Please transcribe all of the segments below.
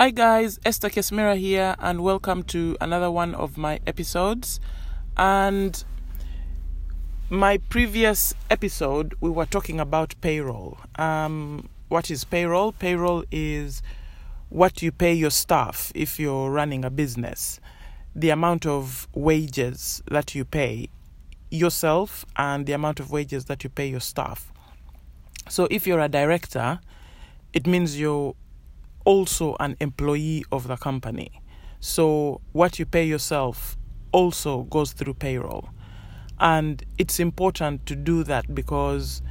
Hi guys, Esther Kesmira here, and welcome to another one of my episodes. And my previous episode, we were talking about payroll. Um, what is payroll? Payroll is what you pay your staff if you're running a business, the amount of wages that you pay yourself, and the amount of wages that you pay your staff. So if you're a director, it means you're also an employee of the company. So what you pay yourself also goes through payroll. And it's important to do that because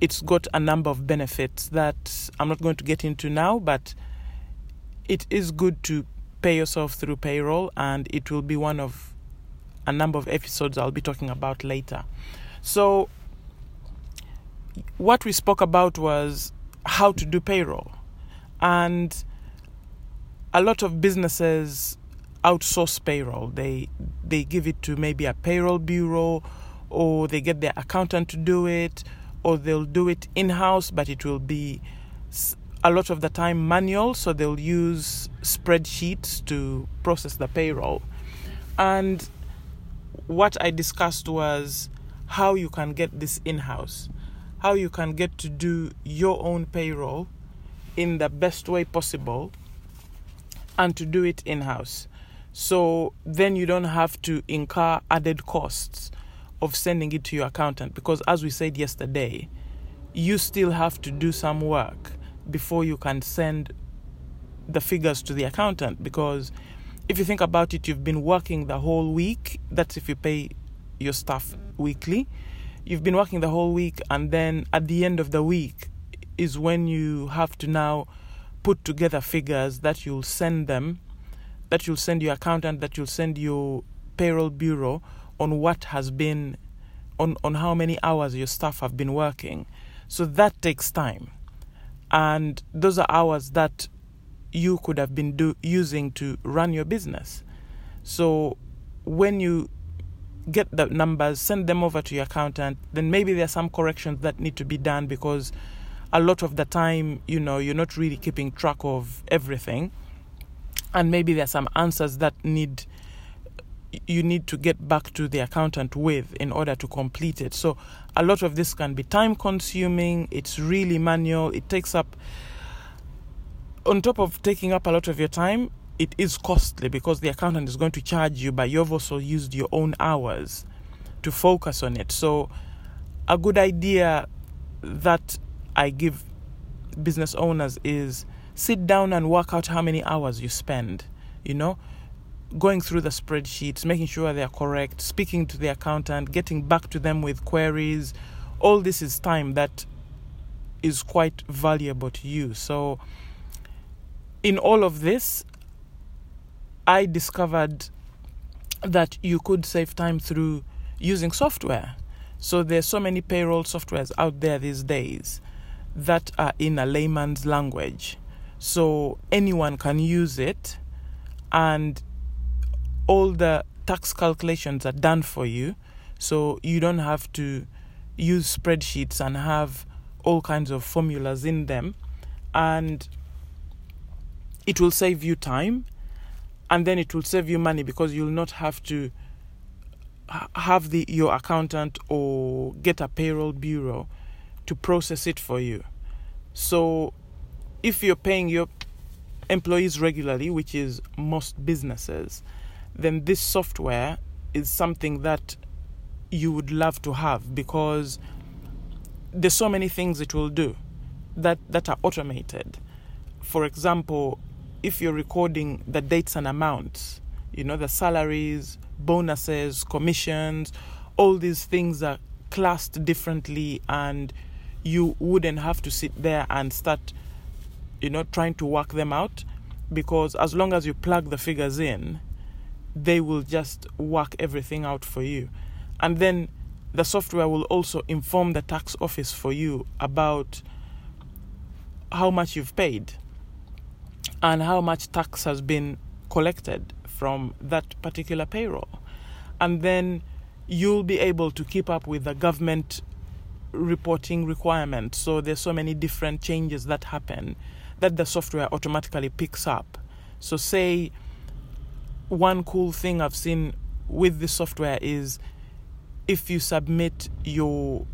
it's got a number of benefits that I'm not going to get into now, but it is good to pay yourself through payroll, and it will be one of a number of episodes I'll be talking about later. So, what we spoke about was how to do payroll. And a lot of businesses outsource payroll. They they give it to maybe a payroll bureau or they get their accountant to do it or they'll do it in-house but it will be a lot of the time manual so they'll use spreadsheets to process the payroll. And what I discussed was how you can get this in-house. How you can get to do your own payroll in the best way possible and to do it in house. So then you don't have to incur added costs of sending it to your accountant because, as we said yesterday, you still have to do some work before you can send the figures to the accountant. Because if you think about it, you've been working the whole week. That's if you pay your staff weekly. You've been working the whole week, and then at the end of the week, is when you have to now put together figures that you'll send them, that you'll send your accountant, that you'll send your payroll bureau on what has been, on, on how many hours your staff have been working. So that takes time. And those are hours that you could have been do, using to run your business. So when you get the numbers, send them over to your accountant, then maybe there are some corrections that need to be done because a lot of the time, you know, you're not really keeping track of everything. And maybe there's some answers that need you need to get back to the accountant with in order to complete it. So a lot of this can be time consuming, it's really manual, it takes up on top of taking up a lot of your time, it is costly because the accountant is going to charge you, but you've also used your own hours to focus on it. So a good idea that I give business owners is sit down and work out how many hours you spend, you know, going through the spreadsheets, making sure they're correct, speaking to the accountant, getting back to them with queries. All this is time that is quite valuable to you. So, in all of this, I discovered that you could save time through using software. So, there's so many payroll softwares out there these days that are in a layman's language. So anyone can use it, and all the tax calculations are done for you. So you don't have to use spreadsheets and have all kinds of formulas in them. And it will save you time and then it will save you money because you'll not have to have the your accountant or get a payroll bureau to process it for you. So, if you're paying your employees regularly, which is most businesses, then this software is something that you would love to have because there's so many things it will do that, that are automated. For example, if you're recording the dates and amounts, you know, the salaries, bonuses, commissions, all these things are classed differently and you wouldn't have to sit there and start you know trying to work them out because as long as you plug the figures in they will just work everything out for you. And then the software will also inform the tax office for you about how much you've paid and how much tax has been collected from that particular payroll. And then you'll be able to keep up with the government reporting requirements. So there's so many different changes that happen that the software automatically picks up. So, say one cool thing I've seen with the software is if you submit your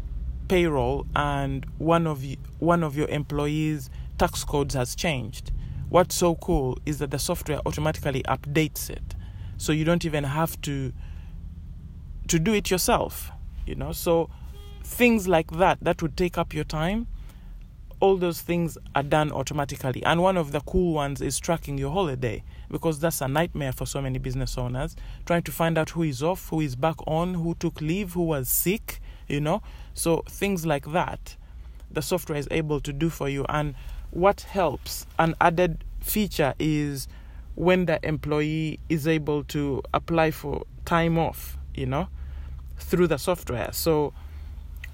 payroll and one of you, one of your employees tax codes has changed what's so cool is that the software automatically updates it so you don't even have to to do it yourself you know so things like that that would take up your time all those things are done automatically. And one of the cool ones is tracking your holiday because that's a nightmare for so many business owners trying to find out who is off who is back on who took leave who was sick you know? So things like that the software is able to do for you. And what helps an added feature is when the employee is able to apply for time off you know through the software. So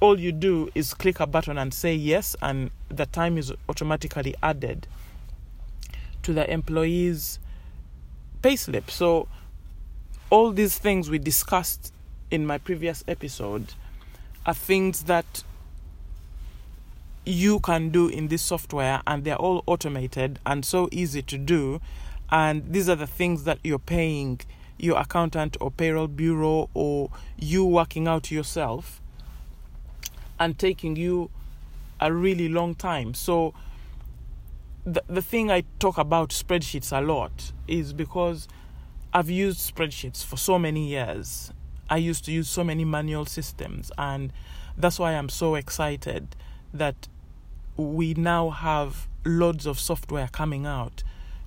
all you do is click a button and say yes, and the time is automatically added to the employee's payslip. So, all these things we discussed in my previous episode are things that you can do in this software, and they're all automated and so easy to do. And these are the things that you're paying your accountant or payroll bureau or you working out yourself and taking you a really long time. So the the thing I talk about spreadsheets a lot is because I've used spreadsheets for so many years. I used to use so many manual systems and that's why I'm so excited that we now have loads of software coming out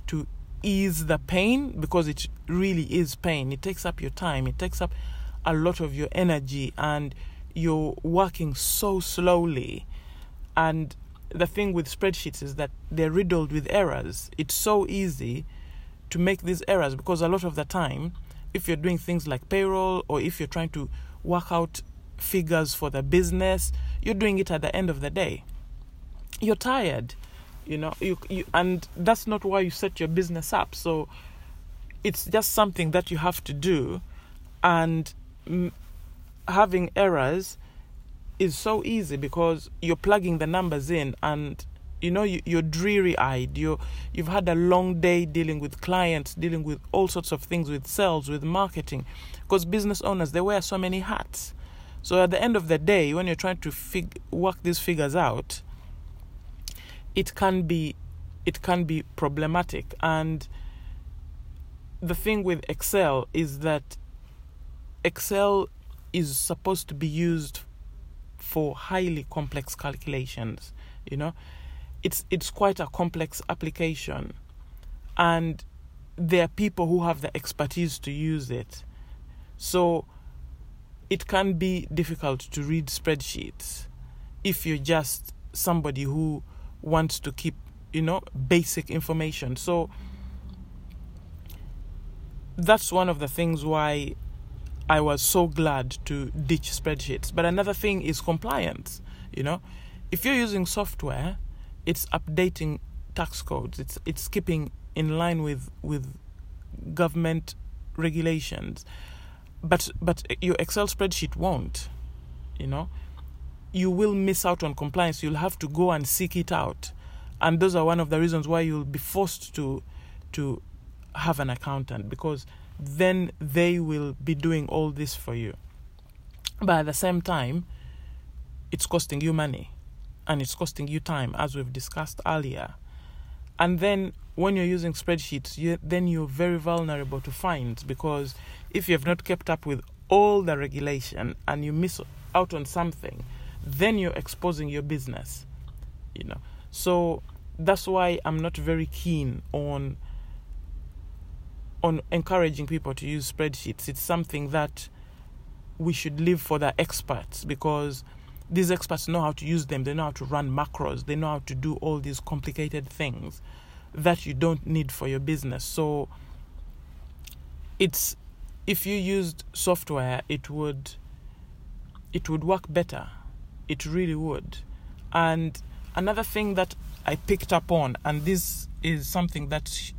to ease the pain because it really is pain. It takes up your time, it takes up a lot of your energy and you're working so slowly. And the thing with spreadsheets is that they're riddled with errors. It's so easy to make these errors because a lot of the time if you're doing things like payroll or if you're trying to work out figures for the business you're doing it at the end of the day. You're tired you know you, you and that's not why you set your business up. So it's just something that you have to do. And having errors is so easy because you're plugging the numbers in and you know you, you're dreary eyed you you've had a long day dealing with clients dealing with all sorts of things with sales with marketing. Because business owners they wear so many hats. So at the end of the day when you're trying to fig- work these figures out it can be it can be problematic. And the thing with excel is that excel is supposed to be used for highly complex calculations you know? It's it's quite a complex application and there are people who have the expertise to use it. So it can be difficult to read spreadsheets if you're just somebody who wants to keep you know basic information. So that's one of the things why I was so glad to ditch spreadsheets. But another thing is compliance. You know, if you're using software, it's updating tax codes. It's it's keeping in line with with government regulations. But but your Excel spreadsheet won't. You know, you will miss out on compliance. You'll have to go and seek it out, and those are one of the reasons why you'll be forced to to have an accountant because then they will be doing all this for you. But at the same time, it's costing you money and it's costing you time, as we've discussed earlier. And then when you're using spreadsheets, you, then you're very vulnerable to fines because if you have not kept up with all the regulation and you miss out on something, then you're exposing your business. You know, so that's why I'm not very keen on on encouraging people to use spreadsheets. It's something that we should leave for the experts because these experts know how to use them. They know how to run macros. They know how to do all these complicated things that you don't need for your business. So it's if you used software, it would it would work better. It really would. And another thing that I picked up on, and this is something that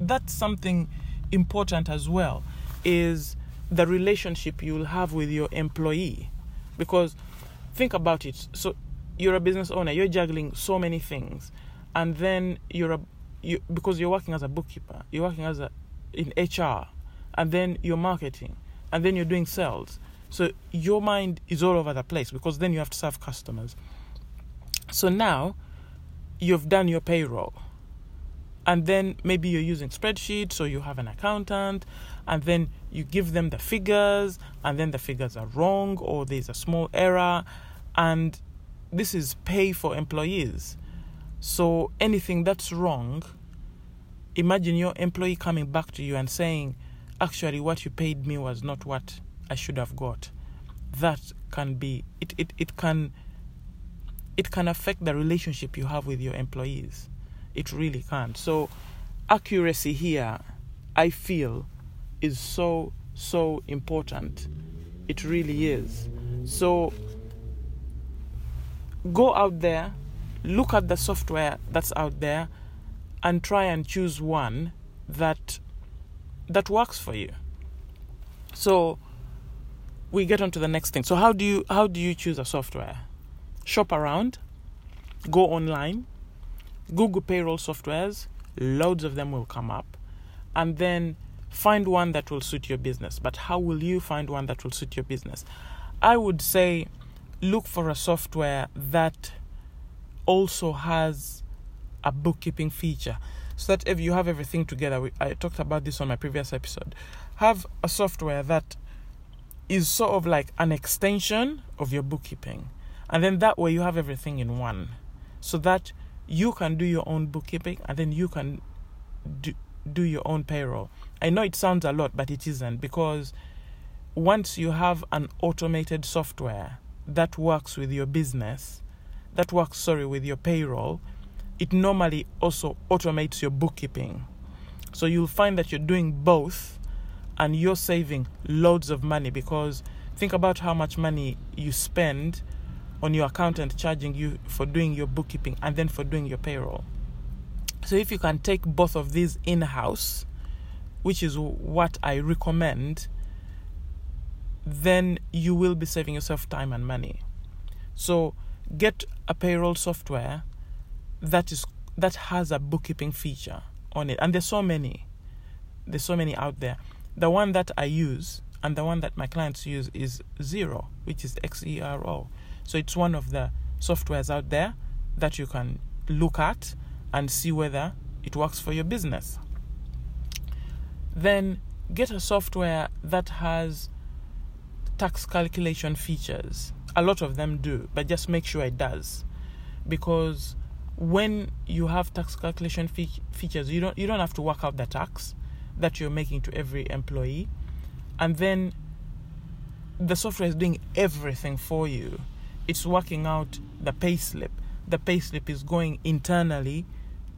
that's something important as well is the relationship you'll have with your employee because think about it so you're a business owner you're juggling so many things and then you're a you because you're working as a bookkeeper, you're working as a in HR, and then you're marketing, and then you're doing sales. So your mind is all over the place because then you have to serve customers. So now you've done your payroll. And then maybe you're using spreadsheets so you have an accountant and then you give them the figures and then the figures are wrong or there's a small error and this is pay for employees. So anything that's wrong, imagine your employee coming back to you and saying, actually what you paid me was not what I should have got. That can be it, it, it can it can affect the relationship you have with your employees. It really can't. So accuracy here I feel is so so important. It really is. So go out there, look at the software that's out there and try and choose one that that works for you. So we get on to the next thing. So how do you how do you choose a software? Shop around, go online, Google payroll softwares, loads of them will come up, and then find one that will suit your business. But how will you find one that will suit your business? I would say look for a software that also has a bookkeeping feature so that if you have everything together I talked about this on my previous episode have a software that is sort of like an extension of your bookkeeping. And then that way you have everything in one. So that you can do your own bookkeeping and then you can do, do your own payroll. I know it sounds a lot, but it isn't because once you have an automated software that works with your business, that works, sorry, with your payroll, it normally also automates your bookkeeping. So you'll find that you're doing both and you're saving loads of money because think about how much money you spend on your accountant charging you for doing your bookkeeping and then for doing your payroll. So if you can take both of these in house, which is what I recommend, then you will be saving yourself time and money. So get a payroll software that is that has a bookkeeping feature on it and there's so many there's so many out there the one that I use and the one that my clients use is Xero, which is X E R O. So it's one of the softwares out there that you can look at and see whether it works for your business. Then get a software that has tax calculation features. A lot of them do, but just make sure it does. Because when you have tax calculation fe- features, you don't you don't have to work out the tax that you're making to every employee. And then the software is doing everything for you. It's working out the payslip. The payslip is going internally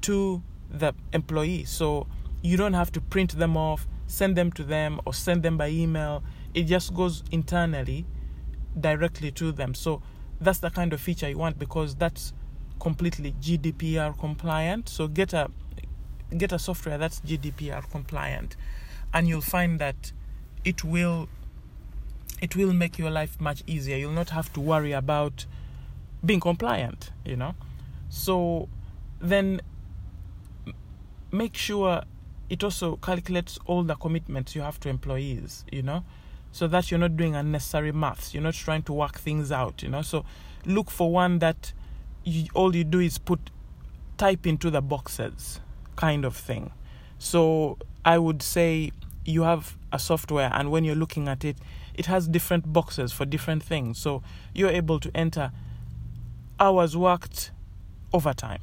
to the employee. So you don't have to print them off, send them to them, or send them by email. It just goes internally directly to them. So that's the kind of feature you want because that's completely GDPR compliant. So get a get a software that's GDPR compliant, and you'll find that it will it will make your life much easier. You'll not have to worry about being compliant, you know. So then make sure it also calculates all the commitments you have to employees, you know, so that you're not doing unnecessary maths. You're not trying to work things out, you know. So look for one that you, all you do is put type into the boxes kind of thing. So I would say you have a software, and when you're looking at it, it has different boxes for different things. So you're able to enter hours worked overtime,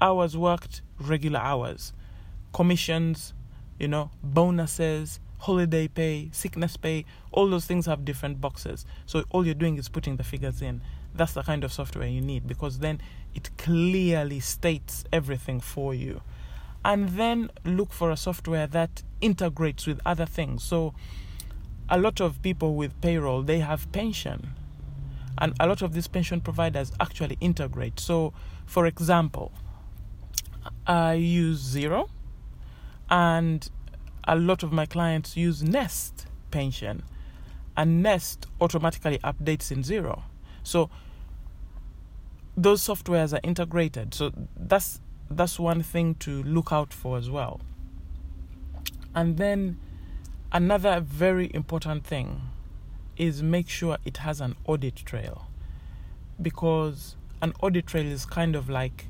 hours worked regular hours, commissions, you know, bonuses, holiday pay, sickness pay, all those things have different boxes. So all you're doing is putting the figures in. That's the kind of software you need because then it clearly states everything for you and then look for a software that integrates with other things. So, a lot of people with payroll they have pension, and a lot of these pension providers actually integrate. So, for example, I use Xero and a lot of my clients use Nest Pension, and Nest automatically updates in Xero So, those softwares are integrated. So that's that's one thing to look out for as well. And then another very important thing is make sure it has an audit trail. Because an audit trail is kind of like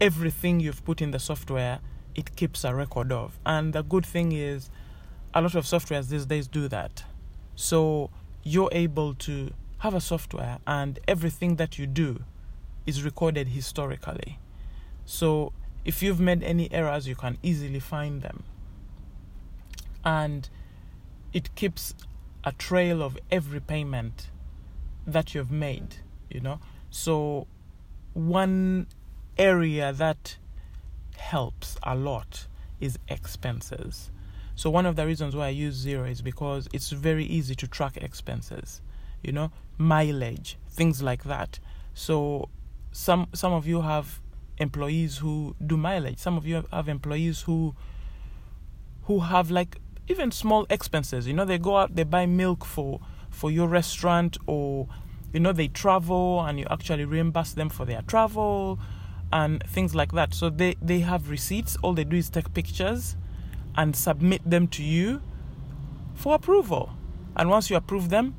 everything you've put in the software it keeps a record of. And the good thing is a lot of softwares these days do that. So you're able to have a software and everything that you do is recorded historically. So if you've made any errors you can easily find them. And it keeps a trail of every payment that you've made, you know. So, one area that helps a lot is expenses. So, one of the reasons why I use Xero is because it's very easy to track expenses, you know, mileage, things like that. So, some some of you have employees who do mileage. Some of you have employees who who have like even small expenses. You know, they go out, they buy milk for for your restaurant, or you know, they travel and you actually reimburse them for their travel and things like that. So they they have receipts. All they do is take pictures and submit them to you for approval. And once you approve them,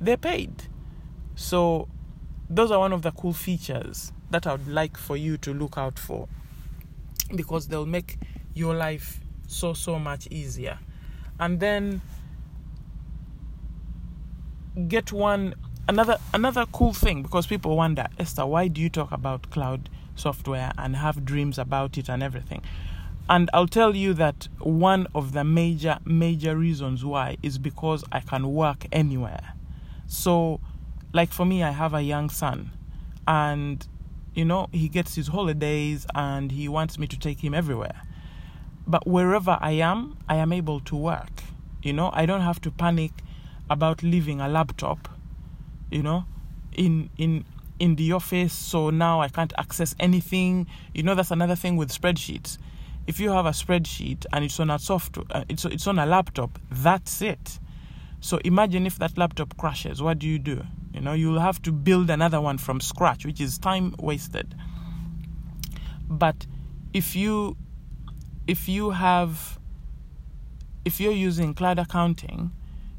they're paid. So those are one of the cool features that I would like for you to look out for because they'll make your life so so much easier and then get one another another cool thing because people wonder Esther why do you talk about cloud software and have dreams about it and everything? And I'll tell you that one of the major major reasons why is because I can work anywhere. So like for me I have a young son and you know he gets his holidays and he wants me to take him everywhere but wherever I am, I am able to work. You know, I don't have to panic about leaving a laptop, you know, in in in the office so now I can't access anything. You know, that's another thing with spreadsheets. If you have a spreadsheet and it's on a software, uh, it's it's on a laptop, that's it. So imagine if that laptop crashes, what do you do? You know, you'll have to build another one from scratch, which is time wasted. But if you if you have if you're using cloud accounting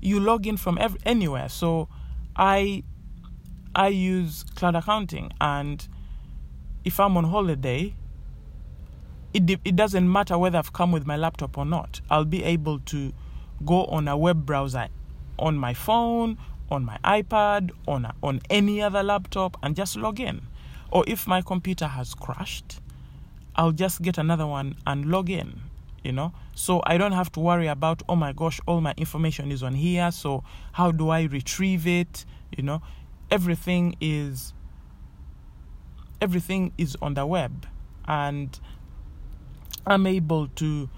you log in from anywhere. So i i use cloud accounting and if i'm on holiday it it doesn't matter whether i've come with my laptop or not. I'll be able to go on a web browser on my phone on my ipad on a, on any other laptop and just log in. Or if my computer has crashed I'll just get another one and log in, you know. So I don't have to worry about, oh my gosh, all my information is on here. So how do I retrieve it? You know, everything is everything is on the web and I'm able to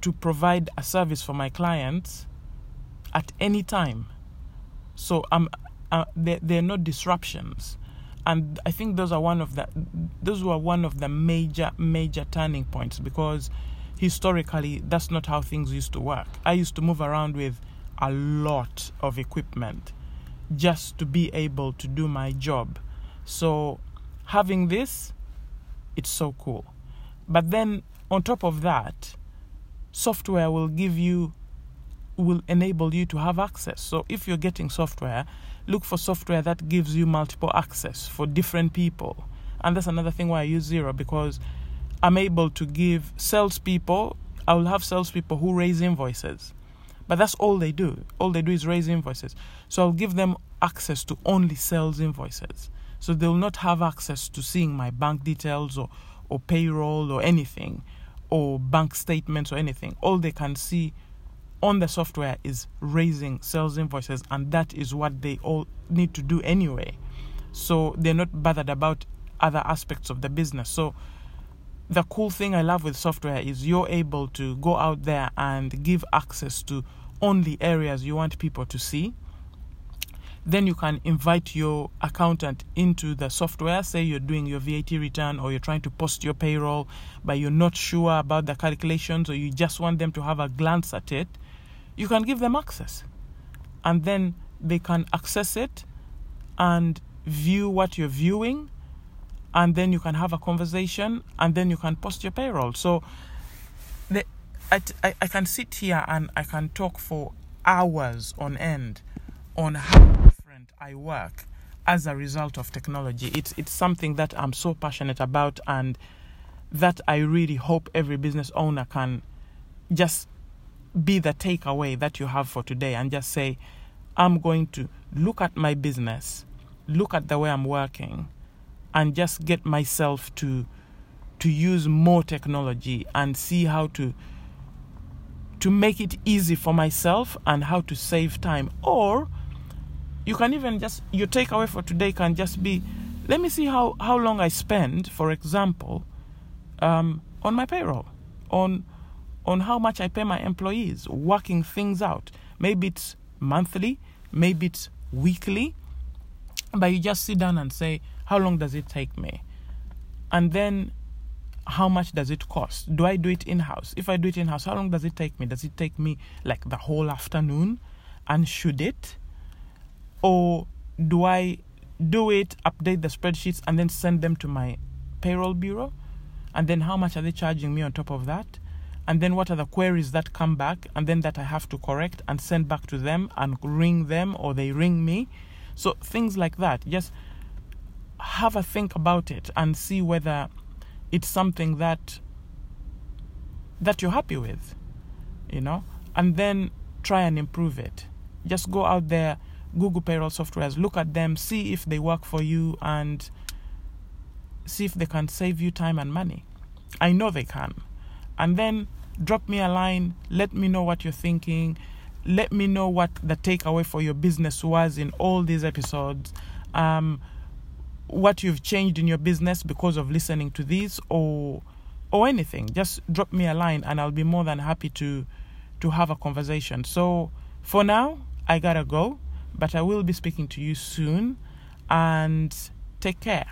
to provide a service for my clients at any time. So I'm uh, there, there are no disruptions and I think those are one of the those were one of the major major turning points because historically that's not how things used to work. I used to move around with a lot of equipment just to be able to do my job. So having this it's so cool. But then on top of that software will give you will enable you to have access. So if you're getting software look for software that gives you multiple access for different people. And that's another thing why I use Xero because I'm able to give salespeople, I will have salespeople who raise invoices. But that's all they do. All they do is raise invoices. So I'll give them access to only sales invoices. So they'll not have access to seeing my bank details or, or payroll or anything or bank statements or anything. All they can see on the software is raising sales invoices, and that is what they all need to do anyway. So they're not bothered about other aspects of the business. So the cool thing I love with software is you're able to go out there and give access to only areas you want people to see. Then you can invite your accountant into the software. Say you're doing your VAT return or you're trying to post your payroll, but you're not sure about the calculations or you just want them to have a glance at it you can give them access. And then they can access it and view what you're viewing and then you can have a conversation and then you can post your payroll. So the, I, I, I can sit here and I can talk for hours on end on how different I work as a result of technology. It's it's something that I'm so passionate about and that I really hope every business owner can just be the takeaway that you have for today and just say, I'm going to look at my business, look at the way I'm working, and just get myself to to use more technology and see how to to make it easy for myself and how to save time. Or you can even just your takeaway for today can just be let me see how how long i spend for example um, on my payroll on on how much i pay my employees working things out. Maybe it's monthly maybe it's weekly but you just sit down and say how long does it take me? And then how much does it cost? Do i do it in house if i do it in house how long does it take me? Does it take me like the whole afternoon and should it? Or do I do it, update the spreadsheets, and then send them to my payroll bureau? And then how much are they charging me on top of that? And then what are the queries that come back and then that I have to correct and send back to them and ring them or they ring me? So things like that. Just have a think about it and see whether it's something that that you're happy with, you know, and then try and improve it. Just go out there Google payroll softwares, look at them, see if they work for you, and see if they can save you time and money. I know they can. And then drop me a line, let me know what you're thinking, let me know what the takeaway for your business was in all these episodes. Um, what you've changed in your business because of listening to these or or anything just drop me a line and I'll be more than happy to to have a conversation so for now I got to go but I will be speaking to you soon and take care.